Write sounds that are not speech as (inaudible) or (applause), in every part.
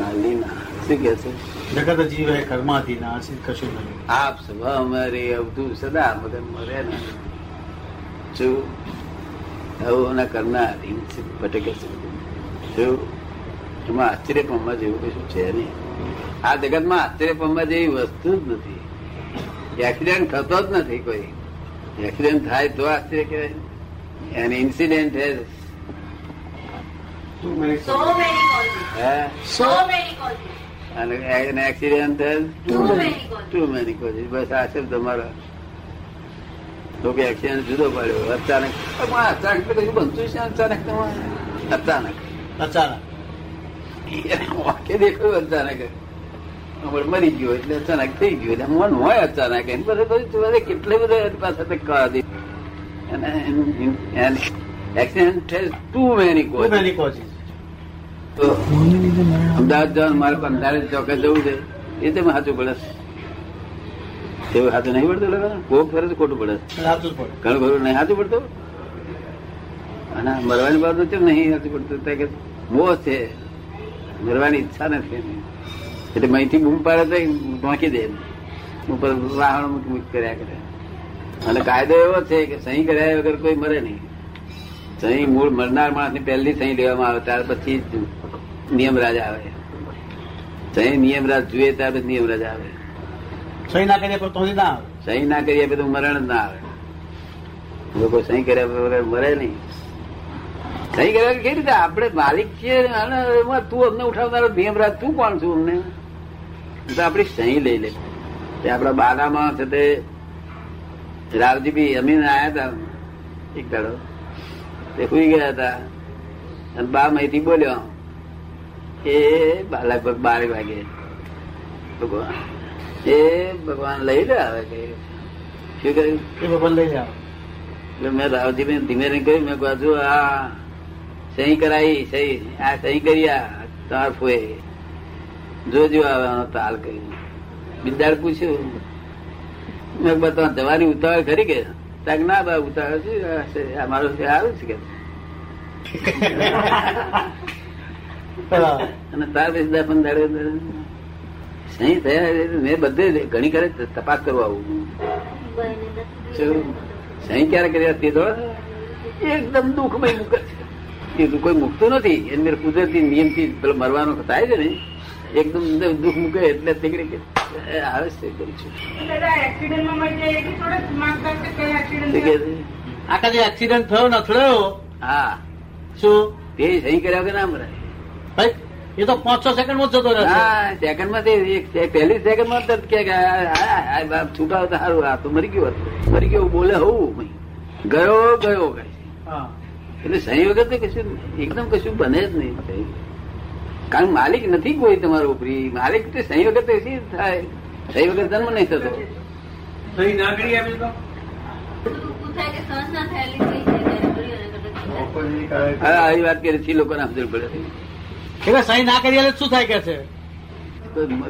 ના લીના શું કે છે? જગત જીવે આશિત કશું નહીં. આપ સભા અમારી અવધું સદા મગન મરે ને. શું? આવું કરના અધીન ભટકે છે. એમાં આશ્ચર્ય પામવા જેવું કશું છે નહીં. આ જગતમાં આશ્ચર્ય પામવા જેવી વસ્તુ જ નથી. એક્સિડન્ટ થતો જ નથી કોઈ. એક્સિડન્ટ થાય તો આશ્ચર્ય કહેવાય an incident So many causes હે સો મેની કોઝિસ અને an accident too many. Too many causes બસ આ શબ્દ તમારા. લોકો એક્સિડન્ટ જુદો પડ્યો. અચાનક પણ આ અચાનક તો કશું બનતું છે અચાનક તમારે? અચાનક. અચાનક. વાક્ય દેખાયું અચાનક. મરી ગયો એટલે અચાનક થઈ ગયો. એટલે મન હોય અચાનક. એની પાસે બધું બધે કેટલે બધા એની પાસે કહા દે. અને accident too many Too Ahmedabad જવાનું મારે પંચાળીસ ચોકે જવું છે. એ તે સાચું પડે. એવું સાચું નહીં પડતું લોકો કોક ફરે તો ખોટું પડે. ઘણું ખરું નહીં સાચું પડતું? અને મરવાની બાબત કેમ નહીં સાચું પડતું. કે મોહ છે મરવાની ઈચ્છા નથી. એટલે અહીંથી બૂમ પાડે તો ઢોંકી દે. ઉપર વાહણ મૂકી મૂકી કર્યા કરે. અને કાયદો એવો છે કે સહી કર્યા વગર કોઈ મરે નહીં. સહી મૂળ મરનાર માણસની પહેલી સહી લેવામાં આવે ત્યાર પછી નિયમરાજ આવે. સહી નિયમરાજ જુએ ત્યાર પછી નિયમરાજ આવે. સહી ના કરીએ તો ના આવે. સહી ના કરીએ તો મરણ જ ના આવે. લોકો સહી કર્યા વગર મરે નહીં. સહી કર્યા કેવી રીતે? આપણે માલિક છીએ અને તું અમને ઉઠાવનારો નિયમરાજ તું કોણ છું અમને? તો આપણી સહી લઈ લે. તે આપણા બાગામાં છે તે રાવજી બી અમીન આયા હતા. એક દાડો. તે સુઈ ગયા હતા. અને બા માહિતી બોલ્યો એ લગભગ બાર વાગે. ભગવાન એ ભગવાન લઈ લે આવે કે શું કહ્યું? એ ભગવાન લઈ જાઓ એટલે મેં રાવજીભાઈ ધીમે ધીમે કહ્યું મેં બાજુ આ સહી કરાવી સહી આ સહી કરી આ તાર ફોએ. જોજો આવે તાલ કરી બિદાર પૂછ્યું. મેં તમારે જવાની ઉતાવળ ખરી કે? તાક ના બા ઉતાવળ છે? મારું સારું છે કે. (laughs) અને તાર પછી દસ પંદર દાડે સહી થયા મેં બધે ઘણી કરે તપાસ કરવા આવું સહી ક્યારે કર્યા? તે તો એકદમ દુઃખમય મૂકે છે. એ કોઈ મૂકતું નથી. એની મેરે કુદરતી નિયમથી પેલો મરવાનો થાય છે ને એકદમ દુઃખ મૂકે એટલે તીકડી કે આવે છે કરું છું. આખા જે એક્સિડન્ટ થયો નથડ્યો હા. શું? તે સહી કર્યા કે ના મરાય. એ તો પાંચ છ સેકન્ડમાં જતો રહેશે. હા સેકન્ડમાં એક પહેલી સેકન્ડમાં તરત કે કે આ- આ- આ બાપ છૂટા તો સારું આ તો મરી ગયો મરી ગયો બોલે હું ગયો ગયો એટલે સંયોગ જ તો કશું એકદમ કશું બને જ નહીં. કારણ માલિક નથી કોઈ તમારો ઉપરી. માલિક તો સહી વગર તો શી થાય. સહી વગર જન્મ નહીં થતો. સહી ના કરી આપી તો આવી વાત કરી છે લોકોને સમજણ પડે એટલે સહી ના કરી એટલે શું થાય કે છે?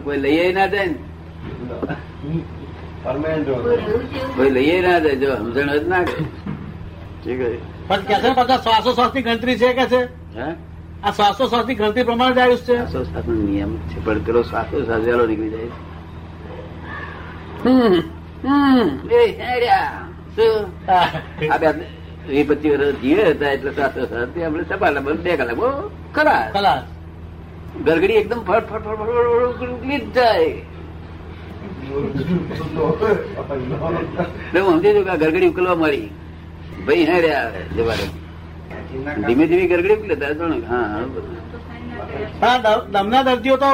કોઈ લઈએ ના જાય ને? કોઈ લઈએ ના જાય જો સમજણ જ ના કરે. ઠીક છે. પણ કે છે ને પાછા શ્વાસો શ્વાસની ગણતરી છે કે છે? આ શ્વાસો શ્વાસની ગણતરી પ્રમાણે જ આવ્યું છે? શ્વાસો શ્વાસનો નિયમ છે પણ પેલો શ્વાસો શ્વાસ વહેલો નીકળી જાય. હમ, હમ, એ પછી આ બે વીસ પચીસ વર્ષ જીવે હતા એટલે શ્વાસો શ્વાસથી આપણે સપા બે કલાક બહુ ખરા કલાક ગરગડી એકદમ ફટ ફટ ફટ ફટ ફટ જ જાય હું સમજી કે ગરગડી ઉકલવા મારી. ભાઈ હેડ્યા આવે જવારે. ધીમે ધીમે ગરગડી ઉકલે જાણો હા હા. હા દમના દર્દીઓ તો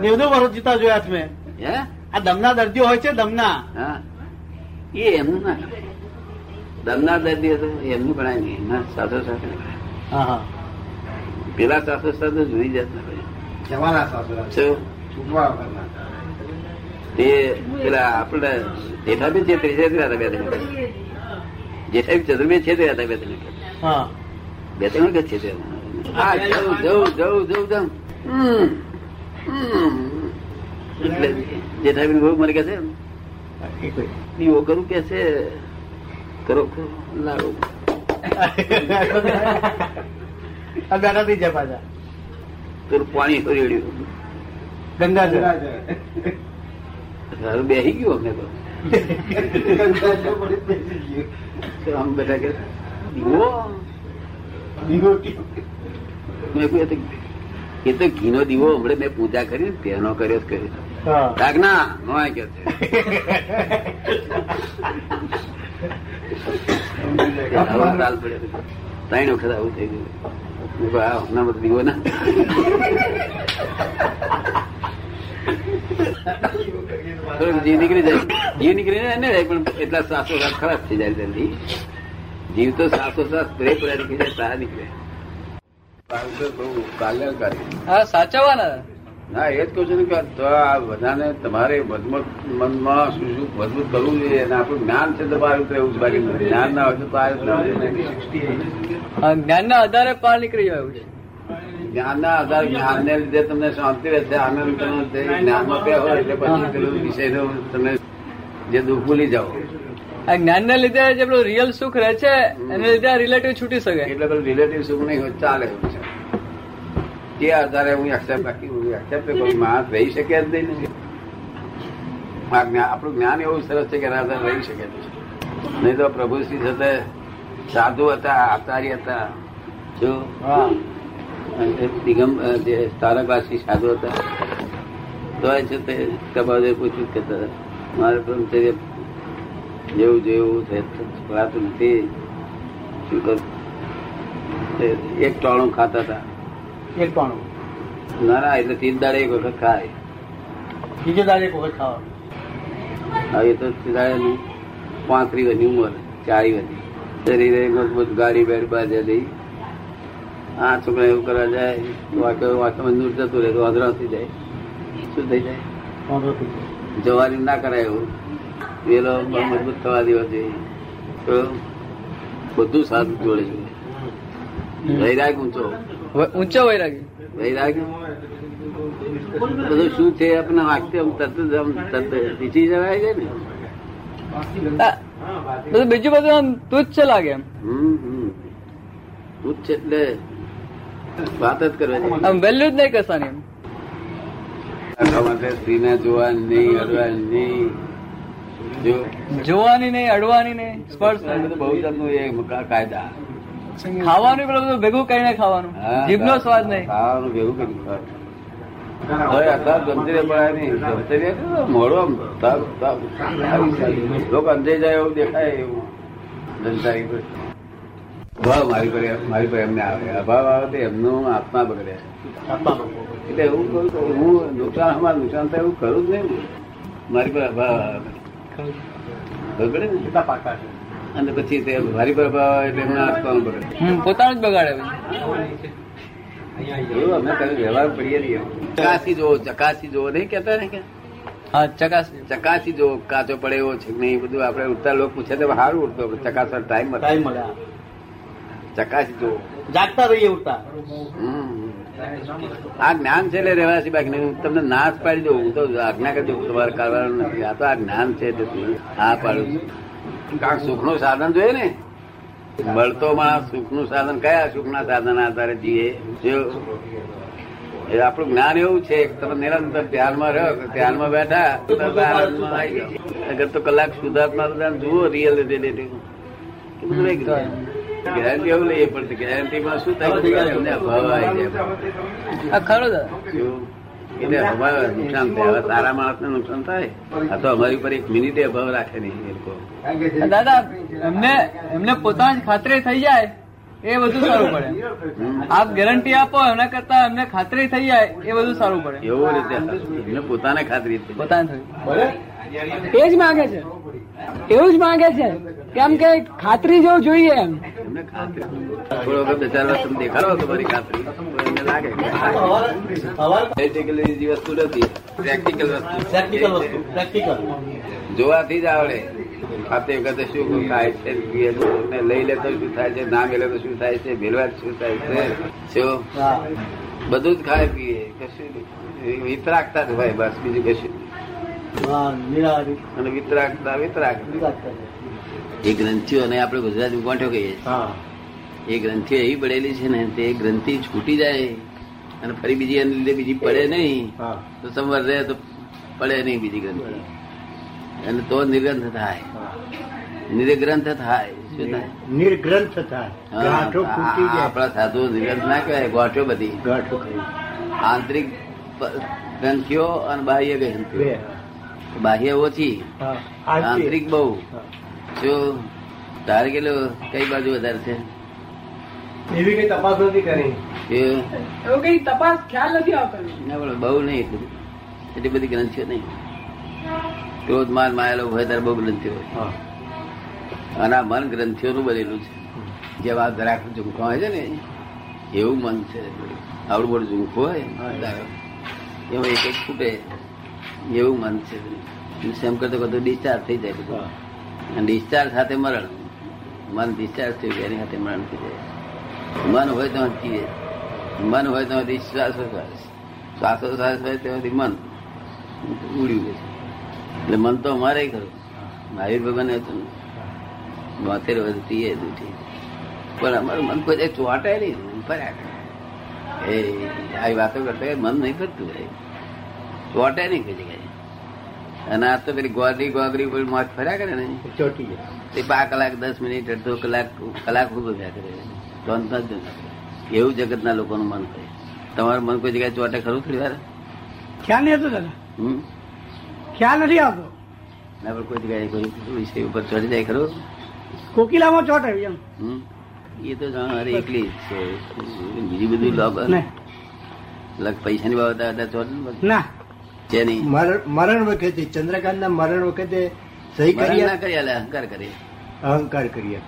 નેવ નેવ વર્ષ જીતા જોયા છે મેં. હે? આ દમના દર્દીઓ હોય છે દમના. હા. એ એમનું ના. દમના દર્દી હતો એમનું ગણાય નહીં. ના સાધો સાથે હા હા. પેલા સાધો તો જોઈ જતા તે પેલા આપડે જેઠાબી છેતરી છેતર્યા હતા બે ત્રણ જેઠાબી છે તે હતા બે ત્રણ હા. બે ત્રણ વખત તે. હા જવું જવું જવું જવું જમ હમ, હમ. એટલે જેઠાબી બહુ મને કે છે. દીવો કરું કે છે? કરો કરો. લાડો (laughs) બેઠા થઈ જાય પાછા. તું પાણી રેડ્યું. ગંગા છે સારું બેસી ગયું અમને તો. તો આમ બેઠા કે દીવો મેં કહ્યું, એ તો- ઘીનો દીવો હમણાં મેં પૂજા કરી તેનો કર્યો જ કર્યો. ડાગના નો આ કે. ત્રણ વખત આવું થઈ ગયું. હમણાં બધો દીવો ના જીવ નીકળી જાય. જીવ નીકળી જાય ને જાય પણ એટલા સાસો સાત ખરાબ થઈ જાય જલ્દી. જીવ તો સાસો સાત પ્રે પડ્યા નીકળી જાય સારા નીકળે. સાચવવાના. ના એ જ કહું છું કે આ બધાને તમારે મજબૂત મનમાં શું શું મજબૂત કરવું જોઈએ અને આપણું જ્ઞાન છે તો બહાર ઉતરે એવું બાકી. જ્ઞાન ના હોય તો બહાર જ્ઞાન ના આધારે પાર નીકળી જાય છે. જ્ઞાન ના આધારે જ્ઞાન ને લીધે તમને શાંતિ રહેશે આનંદ તમે જ્ઞાનમાં બે હોય એટલે પછી પેલું વિષય તમે જે દુઃખ ભૂલી જાઓ. આ જ્ઞાન ને લીધે જે પેલું રિયલ સુખ રહે છે એને લીધે રિલેટિવ છૂટી શકે. એટલે પેલું રિલેટિવ સુખ નહીં ચાલે છે. તે આધારે હું એક્સેપ્ટ બાકી કોઈ માણસ રહી શકે જ નહીં. આપણું જ્ઞાન એવું સરસ છે કે રાધા રહી શકે નહીં. તો પ્રભુ શ્રી સાથે સાધુ હતા આચાર્ય હતા જો. દિગમ જે તારકવાસી સાધુ હતા. તો એ છે તે કબાદે પૂછ્યું કે મારે બ્રહ્મચર્ય જેવું જેવું છે પડાતું નથી. શું કરું? એક ટોણું ખાતા હતા. એક પાણું ના ના એટલે તીજ દાડે એક વખત ખાય. બીજે દાડે એક વખત ખાવા. હવે તો દાડે પાંત્રી વધી ઉંમર ચારી વધી. શરીરે મજબૂત ગાડી બેડ બાજે દઈ. આ છોકરા એવું કરવા જાય વાંચો વાંચોમાં દૂર જતું રહે તો અધરા થઈ જાય. શું થઈ જાય. જવાની ના કરાય એવું. વેલો મજબૂત થવા દેવો જોઈએ. તો બધું સાથ જોડે છે વૈરાગ ઊંચો. ઊંચો વૈરાગી. વૈરાગ. બધું શું છે આપણે વાક્ય? તરત જ આમ તરત પીછી જવાય છે ને? બધું બીજું બધું આમ તુચ્છ લાગે એમ. હમ હમ. એટલે વાત જ કરવા જોઈએ આમ વેલ્યુ જ નહીં કસાની એમ. સ્ત્રીને જોવાની નહીં અડવાની નહીં. જોવાની નહીં અડવાની નહીં સ્પર્શ બહુ જાતનું એ કાયદા. ખાવાનું પેલું બધું ભેગું કરીને ખાવાનું. જીભનો સ્વાદ નહીં. ખાવાનું ભેગું. અભાવ મારી પર એમને આવે. અભાવ આવે તો એમનું આત્મા બગડે. આત્મા એટલે એવું કરું હું નુકસાન અમારું નુકસાન થાય એવું કરું જ નહીં મારી પર અભાવ આવે. બગડે ને. પાકા અને પછી તે મારી પર અભાવ આવે એટલે એમના આત્માનું બગડે. હમ, પોતાનું જ બગાડે એવું અમે કઈ વ્યવહાર પડીએ નહીં ચકાસી જોવો ચકાસી જોવો. નહીં કેતા ને કે? હા ચકાસી. ચકાસી જો કાચો પડે એવો છે નહીં બધું આપણે ઉડતા લોકો પૂછે તો સારું ઉડતો ચકાસવા ટાઈમ ટાઈમ મળે. ચકાસી જો જાગતા રહીએ ઉઠતા આ જ્ઞાન છે એટલે રહેવાસી બાકી. હું તમને નાશ પાડી દઉં. હું તો આજ્ઞા કરી દઉં તમારે કરવાનું નથી. આ તો આ જ્ઞાન છે એટલે હા પાડું. કારણ સુખનું સાધન જોઈએ ને? મળતો માણસ સુખનું સાધન કયા સુખ ના સાધન આધારે જીએ? જો આપણું જ્ઞાન એવું છે તમે નિરંતર ધ્યાનમાં રહ્યો ધ્યાનમાં બેઠા તો. અગર તો કલાક સુધાર્થમાં બધા જુઓ રિયલ ગેરંટી એવું લઈએ પણ ગેરંટીમાં શું થાય? અભાવ આવી જાય ખરો? એટલે અમારે નુકસાન થાય. હવે સારા માણસને નુકસાન થાય. આ તો અમારી ઉપર એક મિનિટે અભાવ રાખે નહીં એ લોકો. દાદા એમને એમને પોતાની ખાતરી થઈ જાય એ બધું સારું પડે. આપ ગેરંટી આપો એના કરતા એમને ખાતરી થઈ જાય એ બધું સારું પડે. એવું રીતે એમને પોતાને ખાતરી પોતાને થયું એ જ માંગે છે. એવું જ માંગે છે. કેમ કે ખાતરી જેવું જોઈએ એમ. એમને ખાતરી થોડો વખત બેચારા તમે દેખાડો તમારી ખાતરી. તો એમને લાગે સવાલ પ્રેક્ટિકલ જે વસ્તુ નથી પ્રેક્ટિકલ વસ્તુ. પ્રેક્ટિકલ વસ્તુ પ્રેક્ટિકલ જોવાથી જ આવડે. ખાતે વખતે શું થાય છે લઈ લે તો શું થાય છે ના મેલે તો શું થાય છે ભેલવા શું થાય છે. શું બધું જ ખાય પીએ. કશું. વિતરાગતા જ હોય બસ બીજું કશું અને વિતરાગતા વિતરાગ. એ ગ્રંથિઓ અને આપણે ગુજરાતી ગોંઠો કહીએ એ ગ્રંથિઓ એવી પડેલી છે ને તે ગ્રંથિ છૂટી જાય અને ફરી બીજી એને લીધે બીજી પડે નહીં. તો સંવર રહે તો પડે નહીં બીજી ગ્રંથિ. અને તો નિર્ગ્રંથ થાય. નિર્ગ્રંથ થાય. શું થાય? નિર્ગ્રંથ થાય. આપણા સાધુ નિર્ગ્રંથ ના કહેવાય ગોઠો બધી. આંતરિક ગ્રંથિઓ અને બાહ્ય ગ્રંથિઓ. બાહ્ય ઓછી આંતરિક. બહુ. જો તારે કેટલું કઈ બાજુ વધારે છે? એવી કઈ તપાસ નથી કરી. એવું કઈ તપાસ ખ્યાલ નથી આવતો. ના પણ બહુ નહીં એટલું. એટલી બધી ગ્રંથિઓ નહીં. ક્રોધ માન માયેલો હોય ત્યારે બહુ ગ્રંથિઓ અને આ મન ગ્રંથિઓનું બનેલું છે. જેમ આ ગ્રાહક ઝુમખો હોય છે ને એવું મન છે. આવડું બધું ઝુમખો હોય તારો. એમાં એક એક ફૂટે. એવું મન છે. એમ કરતો બધું ડિસ્ચાર્જ થઈ જાય બધું. અને ડિસ્ચાર્જ સાથે મરણ. મન ડિસ્ચાર્જ થયું એની સાથે મરણ થઈ જાય. મન હોય તો જીવે. મન હોય તો શ્વાસોશ્વાસ શ્વાસોશ્વાસ હોય ત્યાંથી મન ઉડ્યું છે. એટલે મન તો અમારે ખરું. મહાવીર ભગવાન હતું. બોતેર વર્ષ પીએ દુઠી પણ અમારું મન કોઈ ચોંટે નહીં. ફર્યા કરે. એ આવી વાતો કરતા મન નહીં ફરતું હોય. ચોંટે નહીં કોઈ જગ્યાએ અને આ તો પેલી ગોદરી ગોગરી પર મોત ફર્યા કરે ને? ચોટી જાય તે પાંચ કલાક દસ મિનિટ અડધો કલાક કલાક ઊભો થયા કરે. તો અંત જ એવું જગતના લોકોનું મન કરે તમારું મન કોઈ જગ્યાએ ચોટે ખરું થોડી વાર? ખ્યાલ નહીં હતો દાદા હમ? ખ્યાલ નથી આવતો. ના પણ કોઈ જગ્યાએ કોઈ વિષય ઉપર ચડી જાય ખરું? કોકિલામાં ચોટ આવી એમ. હમ? એ તો જાણ અરે એકલી છે. બીજી બધું લગ પૈસાની બાબત ચોટે ને. બધું. ના છે નહીં મરણ વખતે ચંદ્રકાંત ના મરણ વખતે સહી કરી ના કરી અહંકાર કરે અહંકાર કરીએ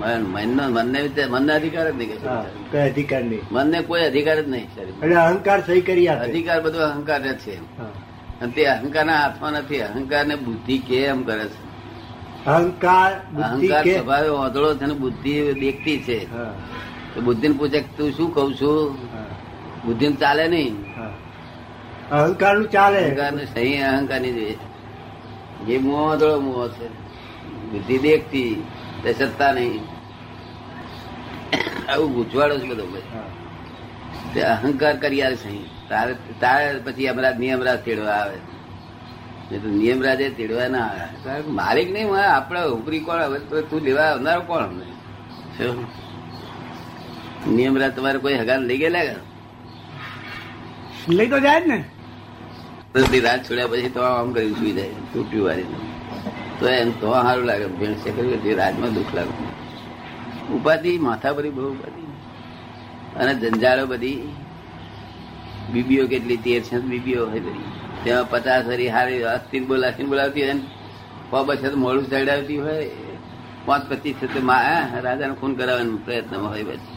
મનનો મનને મનને અધિકાર જ નહીં. કઈ અધિકાર નહીં. મનને કોઈ અધિકાર જ નહીં એટલે અહંકાર સહી કરી અધિકાર બધો અહંકાર જ છે. અને તે અહંકાર ના હાથમાં નથી. અહંકાર ને બુદ્ધિ કેમ કરે છે. અહંકાર અહંકાર સ્વભાવે ઓધળો છે અને બુદ્ધિ દેખતી છે. તો બુદ્ધિ ને પૂછે કે તું શું કઉ છું? બુદ્ધિ ચાલે નહીં. અહંકારનું ચાલે. અહંકારનું સહી અહંકારની જોઈએ જે મોહ થોડો મોહ છે. બુદ્ધિ દેખતી તે સત્તા નહીં. આવું ગૂંચવાડો છે બધો ભાઈ તે અહંકાર કરી આવે સહી. તારે તારે પછી અમરાજ નિયમરાજ તેડવા આવે. તો નિયમરાજે તેડવા ના આવે. માલિક નહીં હું આપડે ઉપરી કોણ હવે તો તું લેવા આવનારો કોણ અમને? નિયમરાજ તમારે કોઈ હગાન લઈ ગયેલા? લઈ તો જાય ને. બધી રાત છોડ્યા પછી તો આમ કર્યું સુઈ જાય તૂટ્યું વારી તો એમ તો સારું લાગે ભેણ કર્યું તે રાજમાં દુઃખ લાગે. ઉપાધિ માથા ભરી બહુ ઉપાધિ. અને જંજાળો બધી. બીબીઓ કેટલી, તેર છે બીબીઓ હોય તેમાં પચાસ હરી હારી અસ્થિર બોલાથી બોલાવતી હોય ને છે મોડું ચડાવતી હોય, પાંચ પચીસ છે રાજાને ખૂન કરાવવાનો પ્રયત્ન હોય પછી.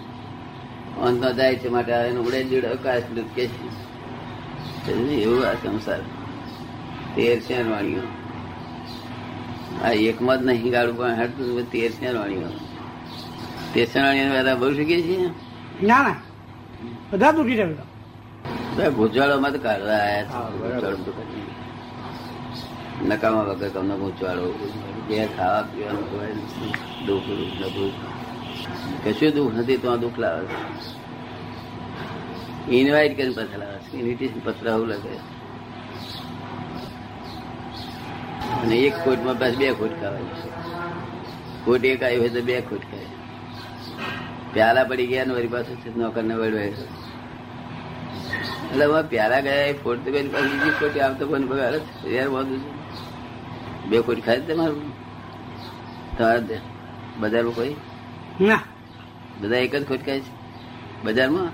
અંત જાય છે, માટે એનું ઉડે જોડે અવકાશ કે એવું આ સંસાર. તેર શેર વાણીઓ આ એકમાં જ નહીં ગાડું પણ તેર શેર વાણીઓ તેર શેર વાણીઓ બધા બહુ શીખીએ છીએ ના ના. બધા તૂટી જાય તો કાઢવા. નકામા વગર તમને ગૂંચવાડો બે ખાવા પીવાનું દુઃખ દુઃખ કશું દુઃખ નથી તો આ દુઃખ લાવે ઇન્વાઇટ કરીને પાછા લાવે ઇન્વિટેશન પત્ર આવું લખે અને એક કોટમાં પાછ બે કોટ ખાવાય કોટ એક આવી હોય તો બે કોટ ખાય. પ્યાલા પડી ગયા ને વળી પાછું નોકરને વળવાય એટલે હવે પ્યાલા ગયા એ ફોટ તો બેન પાસે બીજી ખોટી આવતો કોઈ પગાર યાર બધું છે. બે કોટ ખાય તમારું. તમારા બજારમાં કોઈ? ના. બધા એક જ ખોટ ખાય છે? બજારમાં?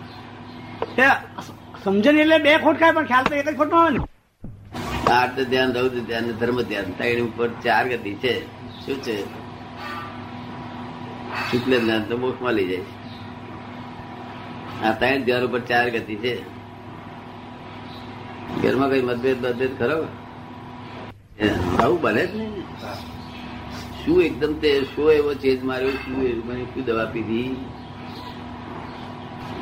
સમજણ એટલે બે ખોટ ખાય, પણ ખ્યાલ તો એક જ આવે ને. આર્થ ધ્યાન રૌદ્ર ધ્યાન, ધર્મ ધ્યાન, ત્રણ ઉપર ચાર ગતિ છે. શું છે? શુક્લ જ્ઞાન તો મોક્ષમાં લઈ જાય આ ત્રણ ધ્યાન ઉપર ચાર ગતિ છે. ઘરમાં કઈ મતભેદ મતભેદ ખરો? આવું બને જ નહીં શું એકદમ તે શું એવો ચેજ માર્યો, શું મને શું દવા પીધી?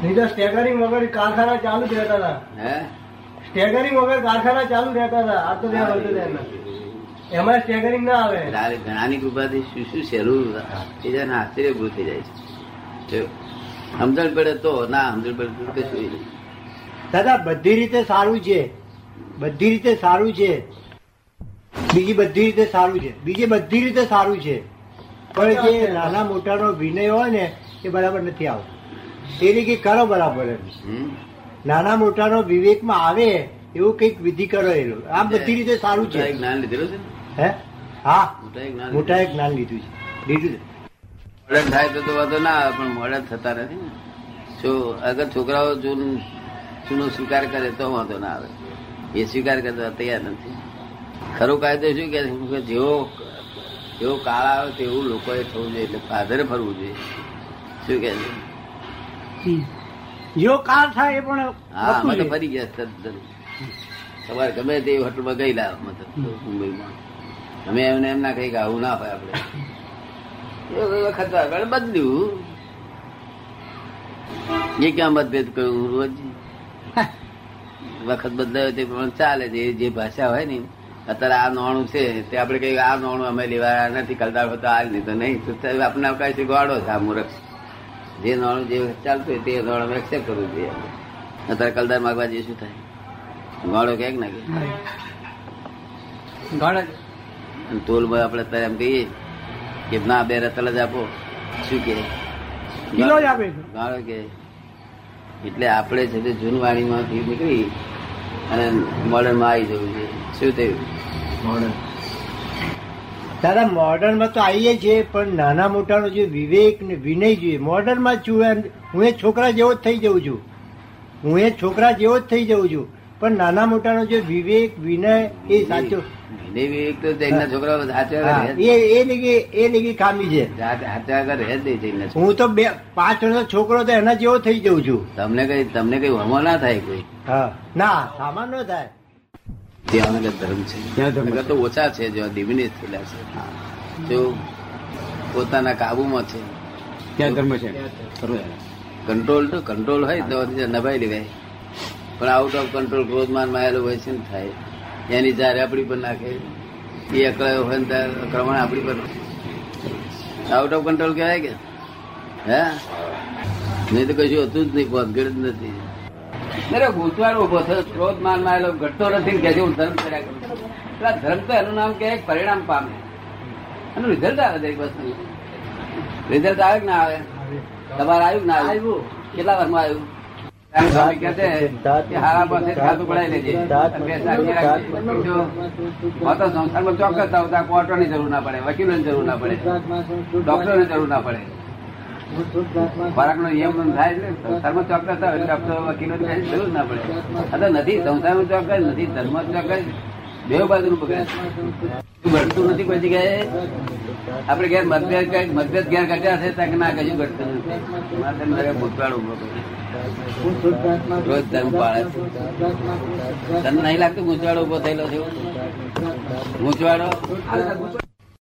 નહીં તો સ્ટેગરિંગ વગર કારખાના ચાલુ જ રહેતા હતા. હે? સ્ટેગરિંગ વગર કારખાના ચાલુ રહેતા હતા. આ તો ત્યાં ધ્યાન એમાં સ્ટેગરિંગ ના આવે. તારે ઘણાની કૃપાથી શું શું સહેલું એ જઈને આશ્ચર્ય ઉભું થઈ જાય છે. સમજણ પડે તો ના સમજણ પડે તો કશું નહીં. દાદા બધી રીતે સારું છે. બધી રીતે સારું છે. બીજી બધી રીતે સારું છે. બીજી બધી રીતે સારું છે. પણ જે નાના મોટાનો વિનય હોય ને એ બરાબર નથી આવતો. એની કઈ કરો બરાબર? નાના મોટાનો વિવેકમાં આવે એવું કંઈક વિધિ કરો એ લોકો. આ બધી રીતે સારું છે. જ્ઞાન લીધેલું છે ને? હે? હા. મોટા એક જ્ઞાન લીધું છે. લીધું છે. મોડે થાય તો તો વાંધો ના આવે પણ મોડે થતા નથી ને. જો અગર છોકરાઓ જૂન જૂનો સ્વીકાર કરે તો વાંધો ના આવે. એ સ્વીકાર કરતા તૈયાર નથી. ખરો કાયદો શું કે છે? જેવો જેવો કાળ આવે તેવું લોકોએ થવું જોઈએ એટલે ફાધરે ફરવું જોઈએ. શું કહે છે? જેવો કાળ થાય એ પણ હા અમે તો વસ્તુ છે. ફરી ગયા તદ્દન. ગમે તે હોટલમાં ગયેલા મતલબ મુંબઈમાં. અમે એમને એમ ના કહી કે આવું ના હોય આપણે. એ વખત આગળ બદલ્યું. એ ક્યાં મતભેદ કહ્યું રોજ વખત બદલાયો તે પ્રમાણે ચાલે છે જે ભાષા હોય ને અત્યારે આ નોણું છે તે આપણે કહીએ આ નોણું અમે લેવા નથી કલદાર હતો આ નહીં તો નહીં. તો આપણે કહે છે ગોળો છે આ મૂર્ખ. જે નોણું જે ચાલતું હોય તે નોણ અમે એક્સેપ્ટ કરવું જોઈએ અત્યારે કલદાર માગવા જઈએ શું થાય? ગોળો ક્યાંક ના કે તોલમાં આપણે અત્યારે એમ કહીએ કે ના બે રતલ જ આપો. શું કે કિલો જ આપે ગાળો કે એટલે આપણે છે તે જૂનવાણીમાંથી નીકળી અને મોડર્નમાં આવી જવું છે શું થયું? દાદા મોડર્નમાં તો આવીએ છીએ પણ નાના મોટાનો જે વિવેક ને વિનય જોઈએ મોડર્નમાં છું. હું એ છોકરા જેવો જ થઈ જઉં છું. હું એ છોકરા જેવો જ થઈ જઉં છું. પણ નાના મોટાનો જે વિવેક વિનય એ સાચો વિનય વિવેક તો જૈનના છોકરાઓ સાચા એ લીગી એ લીગી ખામી છે. સાચા રહે જ નહીં જૈનના હું તો બે પાંચ વર્ષનો છોકરો તો એના જેવો થઈ જઉં છું. તમને કઈ તમને કઈ હમો ના થાય કોઈ? હા. ના સામાન ન થાય. ત્યાં આગળ ધર્મ છે. તો ઓછા છે જેવા ડિમિનિશ થયેલા છે. જો પોતાના કાબુમાં છે. ત્યાં ધર્મ છે. કંટ્રોલ તો કંટ્રોલ હોય તો નભાઈ લેવાય પણ આઉટ ઓફ કંટ્રોલ ક્રોધમાન માયેલો હોય છે ને થાય. એની જારે આપણી પર નાખે. એ અકળાયો હોય ને ત્યારે આક્રમણ આપણી પર આઉટ ઓફ કંટ્રોલ કહેવાય કે? હે? નહીં તો કશું હતું જ નહીં ભોતગડ જ નથી. મેરે ગૂંચવાડો ઊભો થયો ક્રોધ માન માયેલો ઘટતો નથી ને કે હું ધર્મ કર્યા કરું એટલે ધર્મ તો એનું નામ કે પરિણામ પામે. એનું રિઝલ્ટ આવે દરેક વસ્તુ રિઝલ્ટ આવે કે ના આવે? તમારે આવ્યું ના આવ્યું? કેટલા વર્ષમાં આવ્યું? સંસારમાં ચોક્કસ આવતા કોર્ટોની જરૂર ના પડે વકીલોની જરૂર ના પડે ડોક્ટરોની જરૂર ના પડે. ખોરાકનો નિયમ થાય એટલે સંસારમાં ચોક્કસ થાય એટલે વકીલોની જરૂર ના પડે. આ નથી, સંસારમાં ચોક્કસ નથી ધર્મ ચોક્કસ બે બાજુ નું શું ઘટતું નથી કોઈ જગ્યાએ? આપડે ઘેર મતભેદ કઈ, મતભેદ ઘેર ઘટ્યા છે ત્યાં ના, કશું ઘટતું નથી. મારે મારે ભૂતકાળ ઊભો રોજ ધર્મ પાળે તને નહીં લાગતું ગુંચવાડો ઊભો થયેલો છે? ગૂંચવાડો